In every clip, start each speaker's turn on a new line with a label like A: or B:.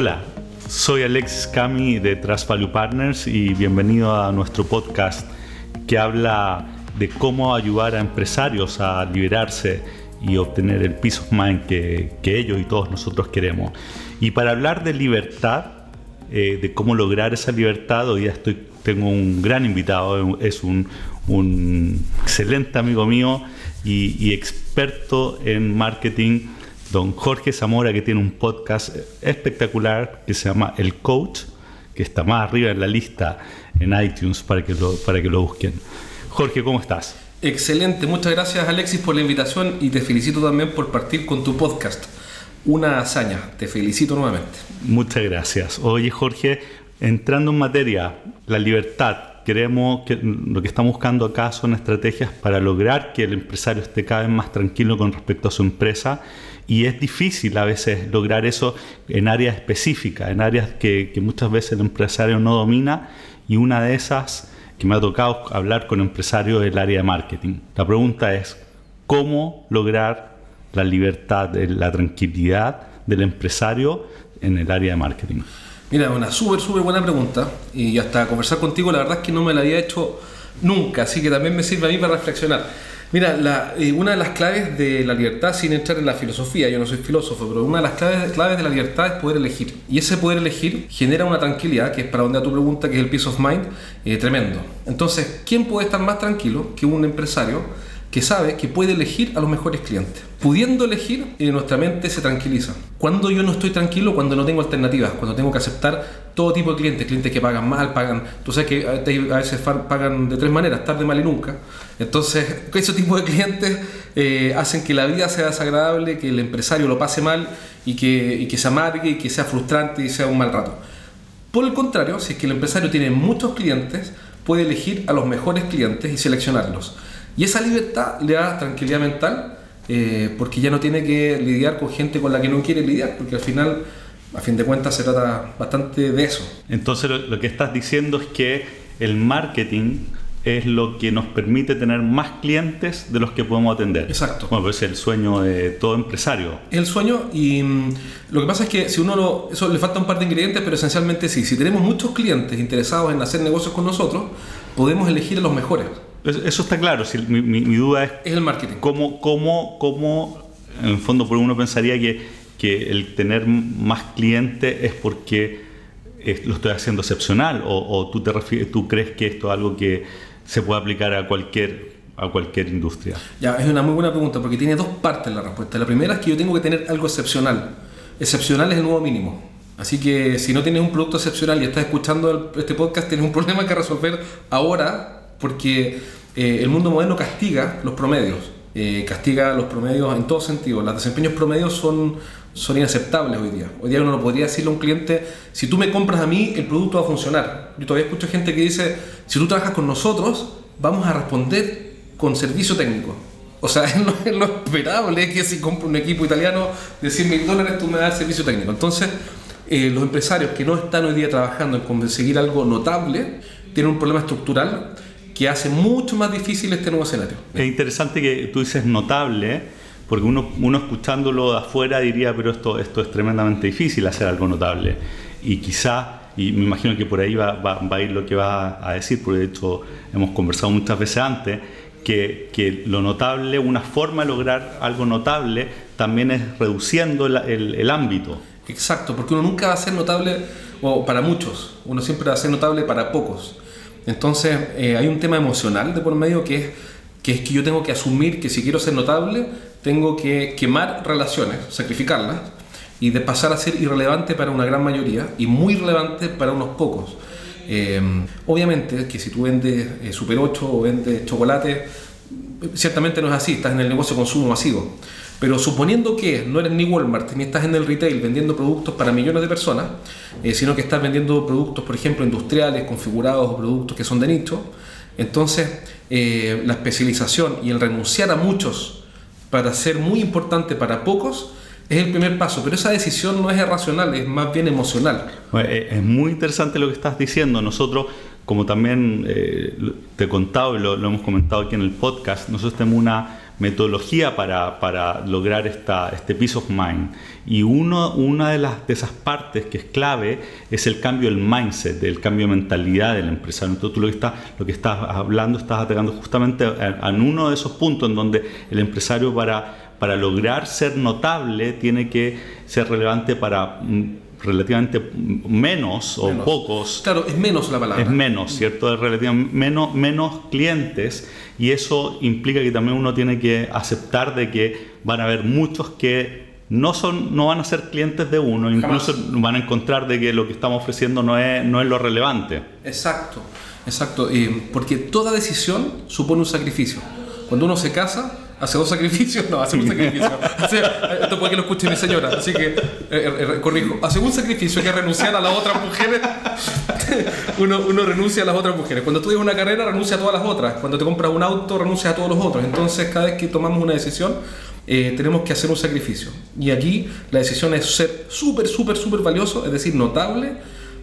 A: Hola, soy Alexis Cami de Trust Value Partners y bienvenido a nuestro podcast que habla de cómo ayudar a empresarios a liberarse y obtener el peace of mind que, ellos y todos nosotros queremos. Y para hablar de libertad, eh, de cómo lograr esa libertad, hoy día estoy, tengo un gran invitado, es un, excelente amigo mío y experto en marketing don Jorge Zamora, que tiene un podcast espectacular que se llama El Coach, que está más arriba en la lista en iTunes para que lo, para que lo busquen. Jorge, ¿cómo estás?
B: Excelente, muchas gracias Alexis por la invitación y te felicito también por partir con tu podcast. Una hazaña, te felicito nuevamente.
A: Muchas gracias. Oye Jorge, entrando en materia, la libertad, queremos que lo que estamos buscando acá son estrategias para lograr que el empresario esté cada vez más tranquilo con respecto a su empresa y es difícil a veces lograr eso en áreas específicas, en áreas que, muchas veces el empresario no domina y una de esas que me ha tocado hablar con empresarios es el área de marketing. La pregunta es, ¿cómo lograr la libertad, la tranquilidad del empresario en el área de marketing?
B: Mira, una súper, súper buena pregunta y hasta conversar contigo la verdad es que no me la había hecho nunca, así que también me sirve a mí para reflexionar. Mira, eh, una de las claves de la libertad, sin entrar en la filosofía, yo no soy filósofo, pero una de las claves, claves de la libertad es poder elegir. Y ese poder elegir genera una tranquilidad, que es para donde a tu pregunta, que es el peace of mind, eh, tremendo. Entonces, ¿quién puede estar más tranquilo que un empresario que sabe que puede elegir a los mejores clientes. Pudiendo elegir, eh, nuestra mente se tranquiliza. Cuando yo no estoy tranquilo, cuando no tengo alternativas, cuando tengo que aceptar todo tipo de clientes, clientes que pagan mal, pagan, tú sabes que a veces pagan de tres maneras, tarde, mal y nunca. Entonces, ese tipo de clientes eh, hacen que la vida sea desagradable, que el empresario lo pase mal y que, y que se amargue y que sea frustrante y sea un mal rato. Por el contrario, si es que el empresario tiene muchos clientes, puede elegir a los mejores clientes y seleccionarlos. Y esa libertad le da tranquilidad mental eh, porque ya no tiene que lidiar con gente con la que no quiere lidiar, porque al final, a fin de cuentas, se trata bastante de eso.
A: Entonces lo, que estás diciendo es que el marketing es lo que nos permite tener más clientes de los que podemos atender.
B: Exacto.
A: Bueno, pues es el sueño de todo empresario.
B: El sueño y mm, lo que pasa es que si uno lo, eso le falta un par de ingredientes, pero esencialmente sí, si tenemos muchos clientes interesados en hacer negocios con nosotros, podemos elegir a los mejores.
A: Eso está claro. mi, duda es.
B: Es el marketing.
A: ¿Cómo, cómo, cómo en el fondo, por uno pensaría que, que el tener más clientes es porque lo estoy haciendo excepcional? ¿O, tú, te tú crees que esto es algo que se puede aplicar a cualquier, a cualquier industria?
B: Ya, es una muy buena pregunta porque tiene dos partes la respuesta. La primera es que yo tengo que tener algo excepcional. Excepcional es el nuevo mínimo. Así que si no tienes un producto excepcional y estás escuchando este podcast, tienes un problema que resolver ahora porque eh, el mundo moderno castiga los promedios, eh, castiga los promedios en todo sentido. Los desempeños promedios son, son inaceptables hoy día. Hoy día uno no podría decirle a un cliente, si tú me compras a mí, el producto va a funcionar. Yo todavía escucho gente que dice, si tú trabajas con nosotros, vamos a responder con servicio técnico. O sea, es lo, esperable que si compro un equipo italiano de 100 mil dólares, tú me das servicio técnico. Entonces, eh, los empresarios que no están hoy día trabajando en conseguir algo notable, tienen un problema estructural que hace mucho más difícil este nuevo escenario.
A: Es interesante que tú dices notable, porque uno, uno escuchándolo de afuera diría, pero esto, esto es tremendamente difícil hacer algo notable. Y quizá, y me imagino que por ahí va, va, a ir lo que va a decir, porque de hecho hemos conversado muchas veces antes, que, que, lo notable, una forma de lograr algo notable, también es reduciendo el, el, el, ámbito.
B: Exacto, porque uno nunca va a ser notable, o para muchos, uno siempre va a ser notable para pocos. Entonces eh, hay un tema emocional de por medio que es, que yo tengo que asumir que si quiero ser notable, tengo que quemar relaciones, sacrificarlas, y de pasar a ser irrelevante para una gran mayoría y muy relevante para unos pocos. Eh, obviamente que si tú vendes eh, Super 8 o vendes chocolate, ciertamente no es así, estás en el negocio de consumo masivo. Pero suponiendo que no eres ni Walmart ni estás en el retail vendiendo productos para millones de personas, eh, sino que estás vendiendo productos, por ejemplo, industriales, configurados o productos que son de nicho, entonces eh, la especialización y el renunciar a muchos para ser muy importante para pocos es el primer paso, pero esa decisión no es irracional, es más bien emocional.
A: Eh, es muy interesante lo que estás diciendo. Nosotros, como también te he contado y lo, lo hemos comentado aquí en el podcast, nosotros tenemos una metodología para, para lograr esta, este peace of mind. Y uno, una de, las, de esas partes que es clave es el cambio del mindset, el cambio de mentalidad del empresario. Entonces tú lo que estás, lo que estás hablando, estás atacando justamente en uno de esos puntos en donde el empresario para, para lograr ser notable tiene que ser relevante para mm, relativamente menos o pocos.
B: Claro, es menos la palabra.
A: Es menos, ¿cierto? Es relativamente menos, menos clientes y eso implica que también uno tiene que aceptar de que van a haber muchos que no, son, no van a ser clientes de uno, incluso van a encontrar de que lo que estamos ofreciendo no es, no es lo relevante.
B: Exacto, exacto, porque toda decisión supone un sacrificio. Cuando uno se casa, hace dos sacrificios, no, hace un sacrificio. esto puede que lo escuche mi señora, así que eh, eh, eh, corrijo. Hace un sacrificio que renunciar a las otras mujeres. uno, uno renuncia a las otras mujeres. Cuando estudias una carrera, renuncia a todas las otras. Cuando te compras un auto, renuncia a todos los otros. Entonces, cada vez que tomamos una decisión, tenemos que hacer un sacrificio. Y aquí la decisión es ser súper, súper, súper valioso, es decir, notable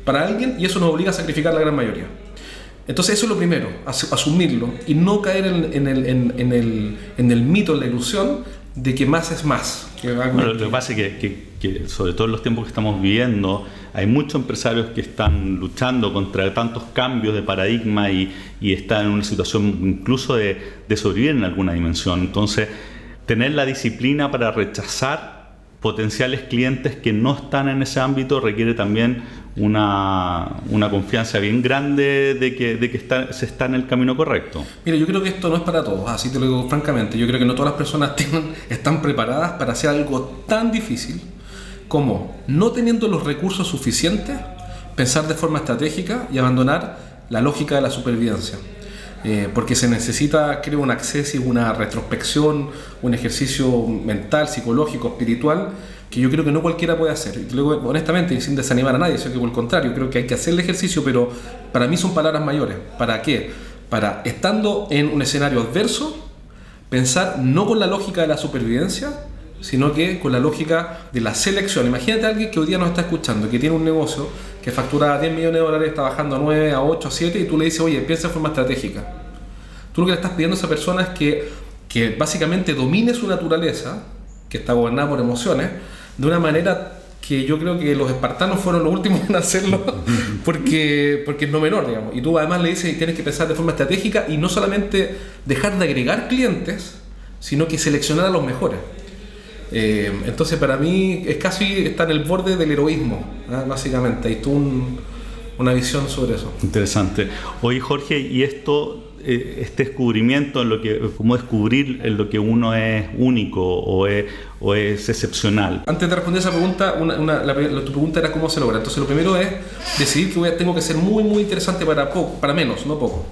B: para alguien, y eso nos obliga a sacrificar la gran mayoría. Entonces eso es lo primero, asumirlo y no caer en, el, en, el, en el, mito, en la ilusión de que más es más.
A: lo que pasa es que, sobre todo en los tiempos que estamos viviendo, hay muchos empresarios que están luchando contra tantos cambios de paradigma y, y están en una situación incluso de, de sobrevivir en alguna dimensión. Entonces, tener la disciplina para rechazar potenciales clientes que no están en ese ámbito requiere también una, una confianza bien grande de que, de que se está en el camino correcto.
B: Mira, yo creo que esto no es para todos, así te lo digo francamente. Yo creo que no todas las personas están preparadas para hacer algo tan difícil como, no teniendo los recursos suficientes, pensar de forma estratégica y abandonar la lógica de la supervivencia. Eh, porque se necesita, creo, un acceso y una retrospección, un ejercicio mental, psicológico, espiritual, que yo creo que no cualquiera puede hacer. Y luego, honestamente, sin desanimar a nadie, sino que por el contrario, creo que hay que hacer el ejercicio, pero para mí son palabras mayores. ¿Para qué? Para, estando en un escenario adverso, pensar no con la lógica de la supervivencia, sino que con la lógica de la selección. Imagínate a alguien que hoy día nos está escuchando, que tiene un negocio que factura 10 millones de dólares, está bajando a 9, a 8, a 7, y tú le dices, oye, piensa de forma estratégica. Tú lo que le estás pidiendo a esa persona es que, que básicamente domine su naturaleza, que está gobernada por emociones, de una manera que yo creo que los espartanos fueron los últimos en hacerlo porque, porque es no menor, digamos. Y tú además le dices, tienes que pensar de forma estratégica y no solamente dejar de agregar clientes, sino que seleccionar a los mejores. Eh, entonces para mí es casi está en el borde del heroísmo, ¿ah? básicamente. Hay tú una visión sobre eso.
A: Interesante. Oye Jorge, ¿y esto eh, este descubrimiento en lo que, cómo descubrir en lo que uno es único o es, o es excepcional.
B: Antes de responder esa pregunta, una, la, tu pregunta era cómo se logra. Entonces lo primero es decidir que voy a, tengo que ser muy, muy interesante para, poco, para menos, no poco.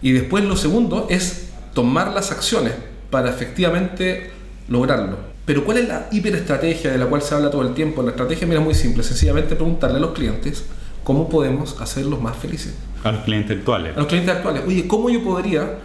B: Y después lo segundo es tomar las acciones para efectivamente lograrlo. Pero ¿cuál es la hiperestrategia de la cual se habla todo el tiempo? La estrategia mira muy simple, sencillamente preguntarle a los clientes cómo podemos hacerlos más felices.
A: A los clientes actuales.
B: A los clientes actuales. Oye, ¿cómo yo podría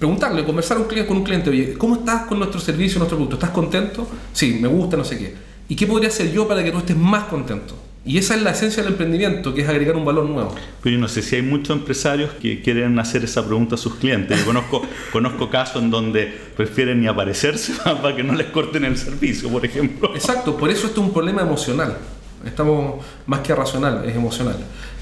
B: preguntarle, conversar un cliente, con un cliente? Oye, ¿cómo estás con nuestro servicio, nuestro producto? ¿Estás contento? Sí, me gusta, no sé qué. ¿Y qué podría hacer yo para que tú estés más contento? Y esa es la esencia del emprendimiento, que es agregar un valor nuevo.
A: Pero yo no sé si hay muchos empresarios que quieren hacer esa pregunta a sus clientes. Yo conozco, conozco casos en donde prefieren ni aparecerse para que no les corten el servicio, por ejemplo.
B: Exacto, por eso esto es un problema emocional. Estamos más que racional, es emocional.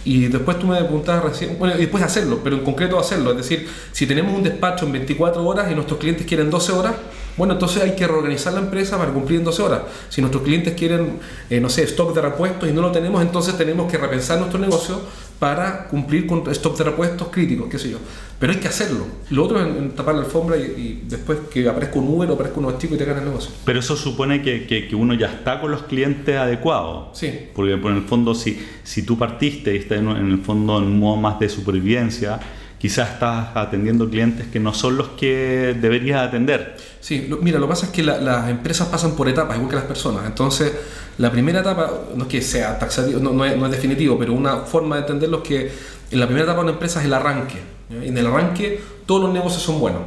B: Y después tú me preguntabas recién, bueno, después hacerlo, pero en concreto hacerlo. Es decir, si tenemos un despacho en 24 horas y nuestros clientes quieren 12 horas, bueno, entonces hay que reorganizar la empresa para cumplir en 12 horas. Si nuestros clientes quieren, eh, no sé, stock de repuestos y no lo tenemos, entonces tenemos que repensar nuestro negocio para cumplir con stock de repuestos críticos, qué sé yo. Pero hay que hacerlo. Lo otro es tapar la alfombra y, después que aparezca un Uber o aparezca un chico y te el negocio.
A: Pero eso supone que, que, uno ya está con los clientes adecuados.
B: Sí.
A: Porque en el fondo, si, si tú partiste y estás en, en el fondo en un modo más de supervivencia, quizás estás atendiendo clientes que no son los que deberías atender.
B: Sí, mira, lo que pasa es que las empresas pasan por etapas, igual que las personas. Entonces, la primera etapa, no es que sea taxativo, no, es, definitivo, pero una forma de entenderlo es que en la primera etapa de una empresa es el arranque. Y en el arranque todos los negocios son buenos.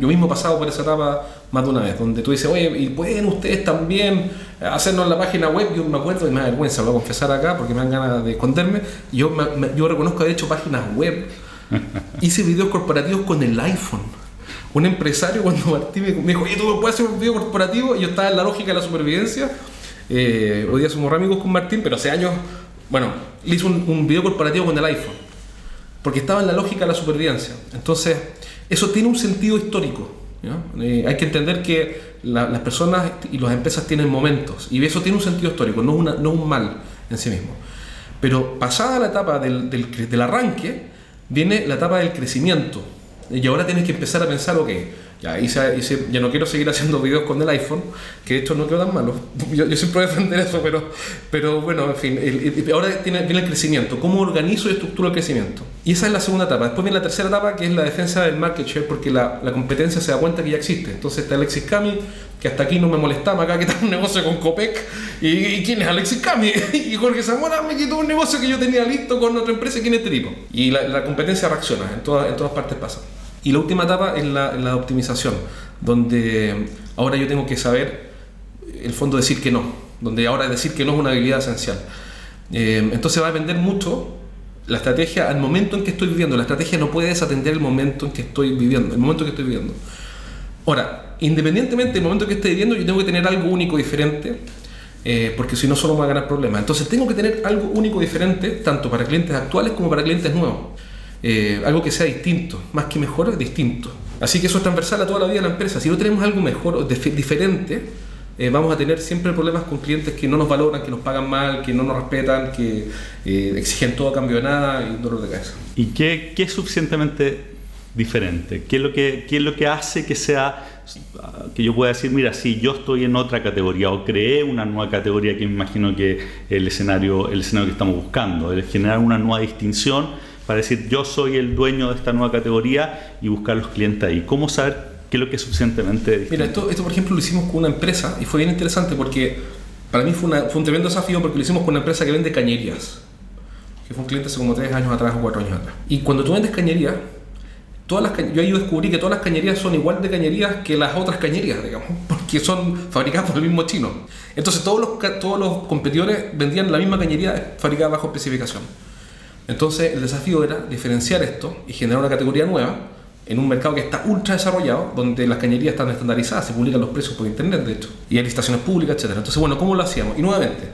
B: Yo mismo he pasado por esa etapa más de una vez, donde tú dices, oye, ¿y pueden ustedes también hacernos la página web? Yo me acuerdo y me da vergüenza, lo voy a confesar acá porque me dan ganas de esconderme. Yo, yo reconozco haber hecho páginas web Hice videos corporativos con el iPhone. un empresario cuando Martín me, dijo, oye, ¿tú puedes hacer un video corporativo? Y yo estaba en la lógica de la supervivencia. Eh, hoy día somos amigos con Martín, pero hace años, bueno, le hice un, un video corporativo con el iPhone. Porque estaba en la lógica de la supervivencia. Entonces, eso tiene un sentido histórico. Eh, hay que entender que la- las personas y las empresas tienen momentos. Y eso tiene un sentido histórico, no, una- no un mal en sí mismo. Pero pasada la etapa del, del del arranque, viene la etapa del crecimiento. Y ahora tienes que empezar a pensar, ok, ya, hice, hice- ya no quiero seguir haciendo videos con el iPhone, que de hecho no quedó tan malo. Yo, yo siempre voy a defender eso, pero, pero bueno, en fin, el- el- ahora tiene, viene el crecimiento. ¿Cómo organizo y estructuro el crecimiento? Y esa es la segunda etapa. Después viene la tercera etapa, que es la defensa del market share, porque la, la competencia se da cuenta que ya existe. Entonces está Alexis Cami, que hasta aquí no me molestaba, acá que está un negocio con Copec. ¿Y, y quién es Alexis Cami? Y Jorge Zamora me quitó un negocio que yo tenía listo con otra empresa. ¿Quién es este tipo? Y la, la competencia reacciona, en, todas en todas partes pasa. Y la última etapa es la, optimización, donde ahora yo tengo que saber, el fondo, decir que no, donde ahora decir que no es una habilidad esencial. Eh, entonces va a depender mucho la estrategia al momento en que estoy viviendo. La estrategia no puede desatender el momento en que estoy viviendo, el momento en que estoy viviendo. Ahora, independientemente del momento que esté viviendo, yo tengo que tener algo único, diferente, eh, porque si no solo me va a ganar problemas. Entonces tengo que tener algo único, diferente, tanto para clientes actuales como para clientes nuevos. Eh, algo que sea distinto, más que mejor, distinto. Así que eso es transversal a toda la vida de la empresa. Si no tenemos algo mejor o dif- diferente, eh, vamos a tener siempre problemas con clientes que no nos valoran, que nos pagan mal, que no nos respetan, que eh, exigen todo a cambio de nada y un dolor de cabeza.
A: ¿Y qué, qué es suficientemente diferente? ¿Qué es, lo que, ¿Qué es lo que hace que sea, que yo pueda decir, mira, sí, yo estoy en otra categoría o creé una nueva categoría que me imagino que el escenario, el escenario que estamos buscando, el generar una nueva distinción para decir, yo soy el dueño de esta nueva categoría y buscar los clientes ahí. ¿Cómo saber qué es lo que es suficientemente distinto?
B: Mira, esto, esto por ejemplo lo hicimos con una empresa y fue bien interesante porque para mí fue, una- fue un tremendo desafío porque lo hicimos con una empresa que vende cañerías, que fue un cliente hace como tres años atrás o cuatro años atrás. Y cuando tú vendes cañerías, todas las yo ahí descubrí que todas las cañerías son igual de cañerías que las otras cañerías, digamos, porque son fabricadas por el mismo chino. Entonces todos los, todos los competidores vendían la misma cañería fabricada bajo especificación. Entonces el desafío era diferenciar esto y generar una categoría nueva en un mercado que está ultra desarrollado, donde las cañerías están estandarizadas, se publican los precios por internet, de hecho, y hay licitaciones públicas, etc. Entonces, bueno, ¿cómo lo hacíamos? Y nuevamente,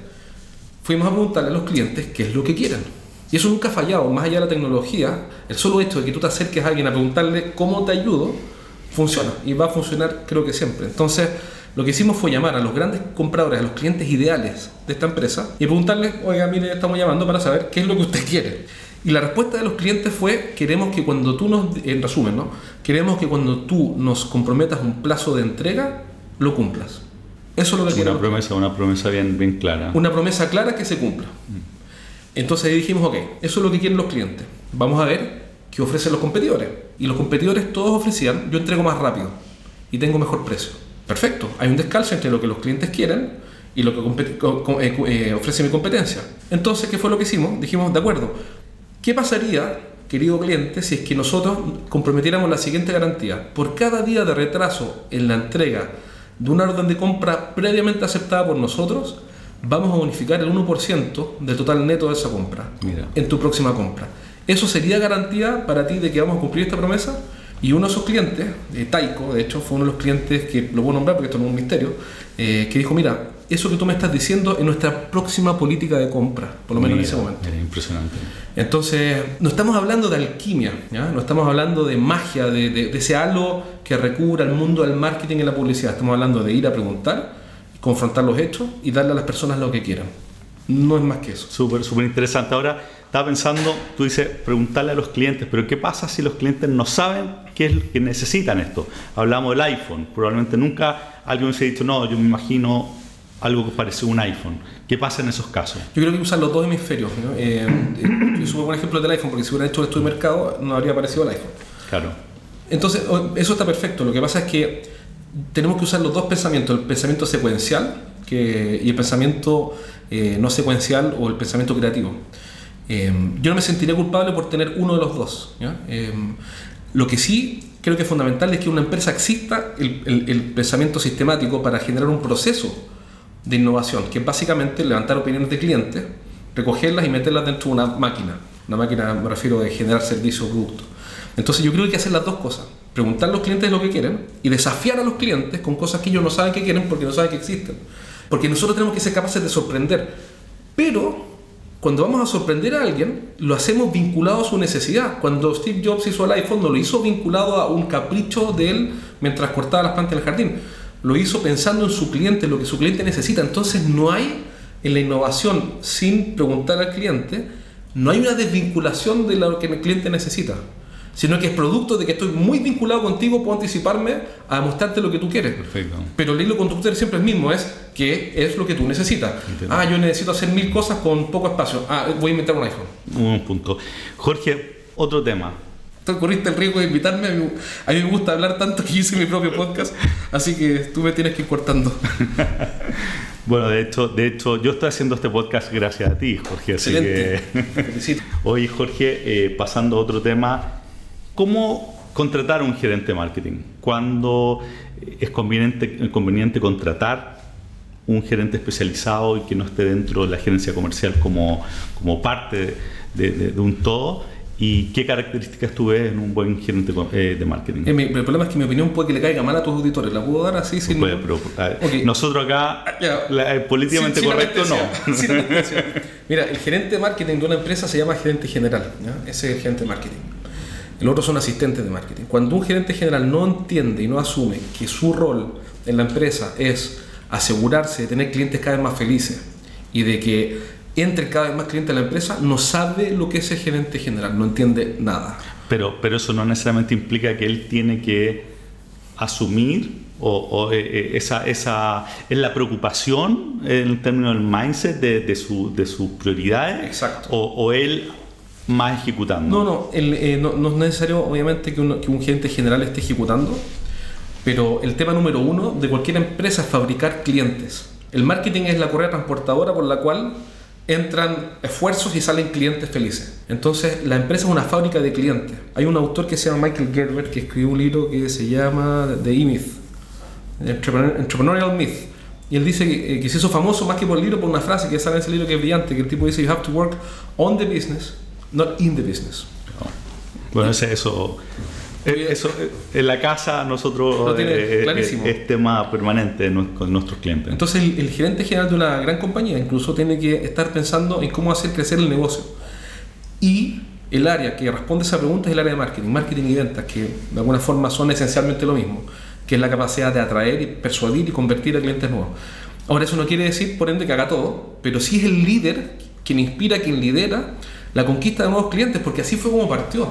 B: fuimos a preguntarle a los clientes qué es lo que quieren. Y eso nunca ha fallado, más allá de la tecnología, el solo hecho de que tú te acerques a alguien a preguntarle cómo te ayudo, funciona y va a funcionar creo que siempre. Entonces, lo que hicimos fue llamar a los grandes compradores, a los clientes ideales de esta empresa y preguntarles, oiga, mire, estamos llamando para saber qué es lo que usted quiere. Y la respuesta de los clientes fue, queremos que cuando tú nos, en resumen, ¿no? Queremos que cuando tú nos comprometas un plazo de entrega, lo cumplas. Eso es lo que quieren
A: Una promesa, una promesa bien, bien clara.
B: una promesa clara que se cumpla. Entonces ahí dijimos, ok, eso es lo que quieren los clientes. Vamos a ver qué ofrecen los competidores. Y los competidores todos ofrecían, yo entrego más rápido y tengo mejor precio. Perfecto, hay un descalzo entre lo que los clientes quieren y lo que eh, eh, ofrece mi competencia. Entonces, ¿qué fue lo que hicimos? Dijimos, de acuerdo, ¿qué pasaría, querido cliente, si es que nosotros comprometiéramos la siguiente garantía? Por cada día de retraso en la entrega de una orden de compra previamente aceptada por nosotros, vamos a bonificar el 1% del total neto de esa compra
A: Mira.
B: en tu próxima compra. ¿Eso sería garantía para ti de que vamos a cumplir esta promesa? Y uno de esos clientes, eh, Taiko, de hecho, fue uno de los clientes que lo voy a nombrar porque esto no es un misterio, eh, que dijo, mira, eso que tú me estás diciendo es nuestra próxima política de compra, por lo menos en
A: Mira,
B: ese momento.
A: impresionante.
B: Entonces, no estamos hablando de alquimia, ¿ya? no estamos hablando de magia, de, de- de ese halo que recubra el mundo del marketing y la publicidad. Estamos hablando de ir a preguntar, confrontar los hechos y darle a las personas lo que quieran. No es más que eso.
A: Súper, súper interesante. Ahora, estaba pensando, tú dices, preguntarle a los clientes, pero ¿qué pasa si los clientes no saben qué es lo que necesitan esto? Hablamos del iPhone, probablemente nunca alguien se ha dicho, no, yo me imagino algo que parece un iPhone. ¿Qué pasa en esos casos?
B: Yo creo que usar los dos hemisferios. ¿no? Eh, eh, yo subo un ejemplo del iPhone, porque si hubiera hecho estudio de mercado no habría aparecido el iPhone.
A: Claro.
B: Entonces, eso está perfecto. Lo que pasa es que tenemos que usar los dos pensamientos, el pensamiento secuencial que, y el pensamiento eh, no secuencial o el pensamiento creativo. Eh, yo no me sentiré culpable por tener uno de los dos. ¿ya? Eh, lo que sí creo que es fundamental es que una empresa exista el, el- el pensamiento sistemático para generar un proceso de innovación, que es básicamente levantar opiniones de clientes, recogerlas y meterlas dentro de una máquina. Una máquina, me refiero, de generar servicios o productos. Entonces yo creo que hay que hacer las dos cosas. preguntar a los clientes lo que quieren y desafiar a los clientes con cosas que ellos no saben que quieren porque no saben que existen. Porque nosotros tenemos que ser capaces de sorprender. Pero cuando vamos a sorprender a alguien, lo hacemos vinculado a su necesidad. Cuando Steve Jobs hizo el iPhone, no lo hizo vinculado a un capricho de él mientras cortaba las plantas en el jardín. Lo hizo pensando en su cliente, lo que su cliente necesita. Entonces no hay en la innovación, sin preguntar al cliente, no hay una desvinculación de lo que el cliente necesita sino que es producto de que estoy muy vinculado contigo, puedo anticiparme a mostrarte lo que tú quieres.
A: Perfecto.
B: Pero el hilo conductor siempre es el mismo, es que es lo que tú necesitas. Ah, yo necesito hacer mil cosas con poco espacio. Ah, voy a inventar un iPhone.
A: Un punto. Jorge, otro tema.
B: Tú corriste el riesgo de invitarme. A mí, me gusta hablar tanto que hice mi propio podcast, así que tú me tienes que ir cortando.
A: Bueno, de hecho, de hecho, yo estoy haciendo este podcast gracias a ti, Jorge. Así que.
B: Felicito.
A: Hoy, Jorge, eh, pasando a otro tema, ¿Cómo contratar a un gerente de marketing? ¿Cuándo es conveniente, conveniente contratar un gerente especializado y que no esté dentro de la gerencia comercial como, como parte de, un todo? ¿Y qué características tú ves en un buen gerente eh, de marketing?
B: Eh, el problema es que mi opinión puede que le caiga mal a tus auditores. ¿La puedo dar así sin.?
A: Puede, pero, Nosotros acá, ah, políticamente correcto, no.
B: Mira, el gerente de marketing de una empresa se llama gerente general. Ese es el gerente de marketing. El otro son asistentes de marketing. Cuando un gerente general no entiende y no asume que su rol en la empresa es asegurarse de tener clientes cada vez más felices y de que entre cada vez más clientes a la empresa, no sabe lo que es el gerente general, no entiende nada.
A: Pero, pero eso no necesariamente implica que él tiene que asumir o, eh, eh, esa, esa es la preocupación en términos del mindset de, de, su, de sus prioridades.
B: Exacto.
A: O, o él más ejecutando.
B: No, no, eh, no, no, es necesario obviamente que, que, un gerente general esté ejecutando, pero el tema número uno de cualquier empresa es fabricar clientes. El marketing es la correa transportadora por la cual entran esfuerzos y salen clientes felices. Entonces, la empresa es una fábrica de clientes. Hay un autor que se llama Michael Gerber que escribió un libro que se llama The E-Myth, Entrepreneurial Myth. Y él dice que, eh, que, se hizo famoso más que por el libro, por una frase que sale en ese libro que es brillante, que el tipo dice, you have to work on the business not in the business.
A: Bueno, ese, eso, eh, eso eh, en la casa nosotros
B: eh,
A: es, tema permanente con nuestros clientes.
B: Entonces el, gerente general de una gran compañía incluso tiene que estar pensando en cómo hacer crecer el negocio. Y el área que responde a esa pregunta es el área de marketing, marketing y ventas, que de alguna forma son esencialmente lo mismo, que es la capacidad de atraer y persuadir y convertir a clientes nuevos. Ahora eso no quiere decir, por ende, que haga todo, pero sí es el líder quien inspira, quien lidera la conquista de nuevos clientes, porque así fue como partió.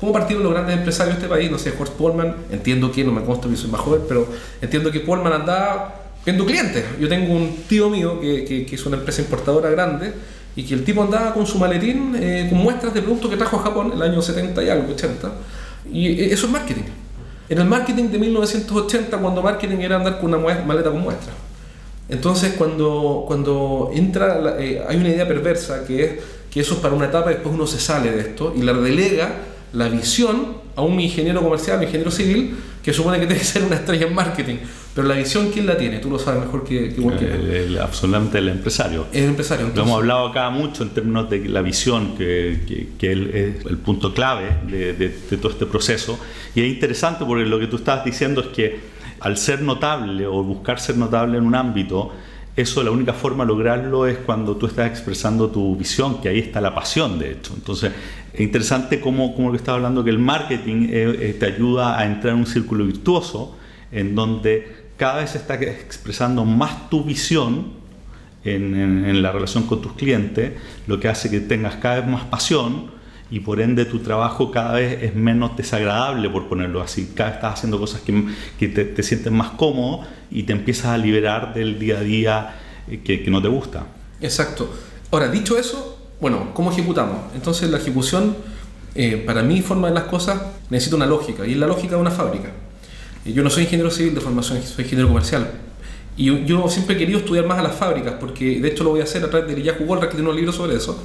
B: ¿Cómo partieron los grandes empresarios de este país? No sé, Horst Polman, entiendo que, no me consta que soy más joven, pero entiendo que Polman andaba viendo clientes. Yo tengo un tío mío que, que, es una empresa importadora grande y que el tipo andaba con su maletín eh, con muestras de productos que trajo a Japón en el año 70 y algo, 80. Y eh, eso es marketing. En el marketing de 1980, cuando marketing era andar con una maleta con muestras. Entonces, cuando, cuando entra, eh, hay una idea perversa que es que eso es para una etapa, después uno se sale de esto y le delega la visión a un ingeniero comercial, un ingeniero civil, que supone que tiene que ser una estrella en marketing. Pero la visión, ¿quién la tiene? Tú lo sabes mejor que, que cualquiera.
A: El, absolutamente el empresario.
B: El empresario.
A: lo hemos hablado acá mucho en términos de la visión, que, que, es el punto clave de, de, de, todo este proceso. Y es interesante porque lo que tú estabas diciendo es que al ser notable o buscar ser notable en un ámbito, eso la única forma de lograrlo es cuando tú estás expresando tu visión, que ahí está la pasión, de hecho. Entonces, es interesante cómo, como lo que estaba hablando, que el marketing eh, eh, te ayuda a entrar en un círculo virtuoso en donde cada vez está expresando más tu visión en, en la relación con tus clientes, lo que hace que tengas cada vez más pasión y por ende tu trabajo cada vez es menos desagradable, por ponerlo así. Cada vez estás haciendo cosas que, que te, te, sientes más cómodo y te empiezas a liberar del día a día eh, que, que, no te gusta.
B: Exacto. Ahora, dicho eso, bueno, ¿cómo ejecutamos? Entonces la ejecución, eh, para mí, forma de las cosas, necesita una lógica, y es la lógica de una fábrica. Yo no soy ingeniero civil de formación, soy ingeniero comercial. Y yo, siempre he querido estudiar más a las fábricas, porque de hecho lo voy a hacer a través de Yahoo que tiene un libro sobre eso,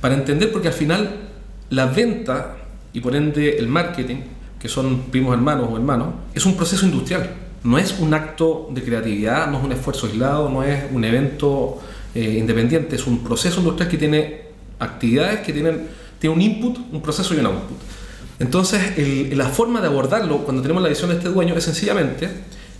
B: para entender, porque al final la venta y por ende el marketing, que son primos hermanos o hermanos, es un proceso industrial. No es un acto de creatividad, no es un esfuerzo aislado, no es un evento eh, independiente, es un proceso industrial que tiene actividades que tienen, tiene un input, un proceso y un output. Entonces, la forma de abordarlo cuando tenemos la visión de este dueño es sencillamente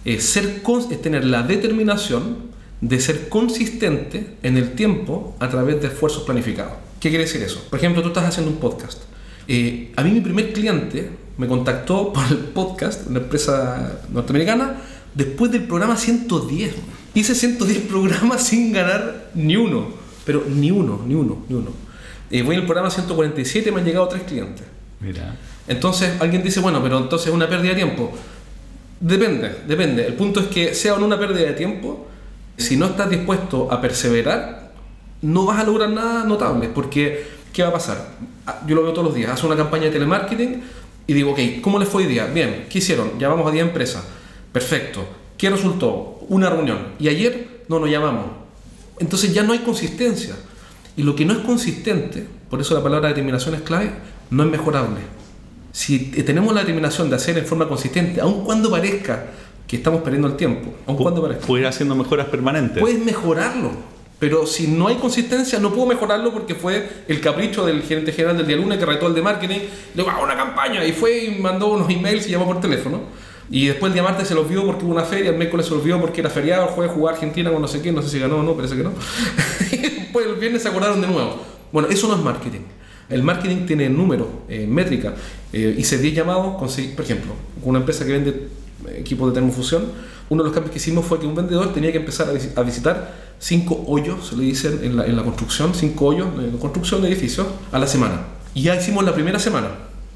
B: eh, ser, tener la determinación de ser consistente en el tiempo a través de esfuerzos planificados. ¿Qué quiere decir eso? Por ejemplo, tú estás haciendo un podcast. Eh, a mí mi primer cliente me contactó por el podcast, una empresa norteamericana, después del programa 110. Hice 110 programas sin ganar ni uno, pero ni uno, ni uno, ni uno. Eh, voy al programa 147 y me han llegado tres clientes. Mira. Entonces alguien dice, bueno, pero entonces es una pérdida de tiempo. Depende, depende. El punto es que sea o no una pérdida de tiempo, si no estás dispuesto a perseverar, no vas a lograr nada notable, porque ¿qué va a pasar? Ah, yo lo veo todos los días, hace una campaña de telemarketing y digo, ok, ¿cómo les fue hoy día? Bien, ¿qué hicieron? Llamamos a 10 empresas. Perfecto. ¿Qué resultó? Una reunión. Y ayer no nos llamamos. Entonces ya no hay consistencia. Y lo que no es consistente, por eso la palabra determinación es clave, no es mejorable. Si tenemos la determinación de hacer en forma consistente, aun cuando parezca que estamos perdiendo el tiempo, aun cuando parezca.
A: Puedes ir haciendo mejoras permanentes.
B: Puedes mejorarlo. Pero si no hay consistencia, no puedo mejorarlo porque fue el capricho del gerente general del día lunes que retó al de marketing. Le hago una campaña. Y fue y mandó unos emails y llamó por teléfono. Y después el día martes se los vio porque hubo una feria, el miércoles se los vio porque era feriado, el jueves jugó Argentina con no sé qué, no sé si ganó o no, parece que no. y después el viernes se acordaron de nuevo. Bueno, eso no es marketing. El marketing tiene números, eh, métrica. Eh, hice 10 llamados, conseguí, por ejemplo, con una empresa que vende equipos de termofusión, uno de los cambios que hicimos fue que un vendedor tenía que empezar a, visitar cinco hoyos, se le dicen en la, en la construcción, cinco hoyos en construcción de edificios a la semana. Y ya hicimos la primera semana.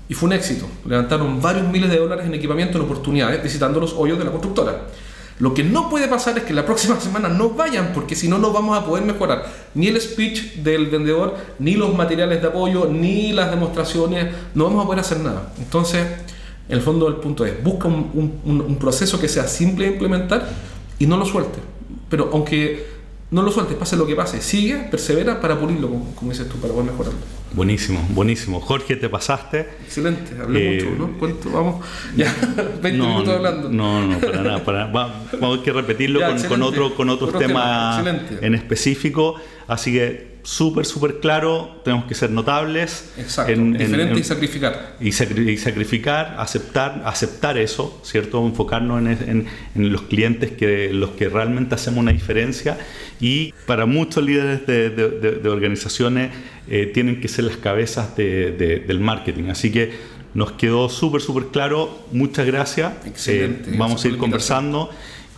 B: Y fue un éxito. Levantaron varios miles de dólares en equipamiento en oportunidades visitando los hoyos de la constructora. Lo que no puede pasar es que la próxima semana no vayan, porque si no, no vamos a poder mejorar ni el speech del vendedor, ni los materiales de apoyo, ni las demostraciones. No vamos a poder hacer nada. Entonces, en el fondo, el punto es: busca un, un proceso que sea simple de implementar y no lo suelte. Pero aunque no lo sueltes, pase lo que pase, sigue, persevera para pulirlo, como, dices tú, para poder mejorarlo.
A: Buenísimo, buenísimo. Jorge, te pasaste.
B: Excelente, hablé eh, mucho, ¿no? ¿Cuánto? Vamos, ya, 20 minutos hablando.
A: No, no, para nada, para Vamos a que repetirlo con, con, otro, con otros temas en específico. Así que súper, súper claro, tenemos que ser notables.
B: Exacto, diferente y sacrificar.
A: Y, sacrificar, aceptar, aceptar eso, ¿cierto? Enfocarnos en, los clientes que los que realmente hacemos una diferencia y para muchos líderes de, organizaciones eh, tienen que ser las cabezas del marketing. Así que nos quedó súper, súper claro. Muchas gracias.
B: Excelente.
A: Eh, vamos a ir conversando.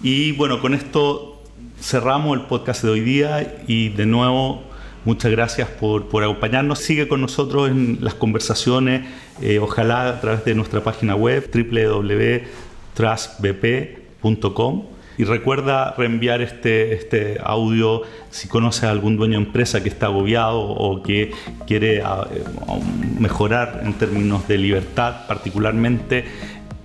A: Y bueno, con esto cerramos el podcast de hoy día y de nuevo Muchas gracias por, acompañarnos. Sigue con nosotros en las conversaciones, eh, ojalá a través de nuestra página web www.trustbp.com. Y recuerda reenviar este, este audio si conoces a algún dueño de empresa que está agobiado o que quiere eh, mejorar en términos de libertad, particularmente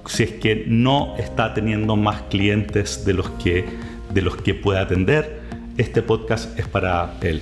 A: si es que no está teniendo más clientes de los que, de los que puede atender. Este podcast es para él.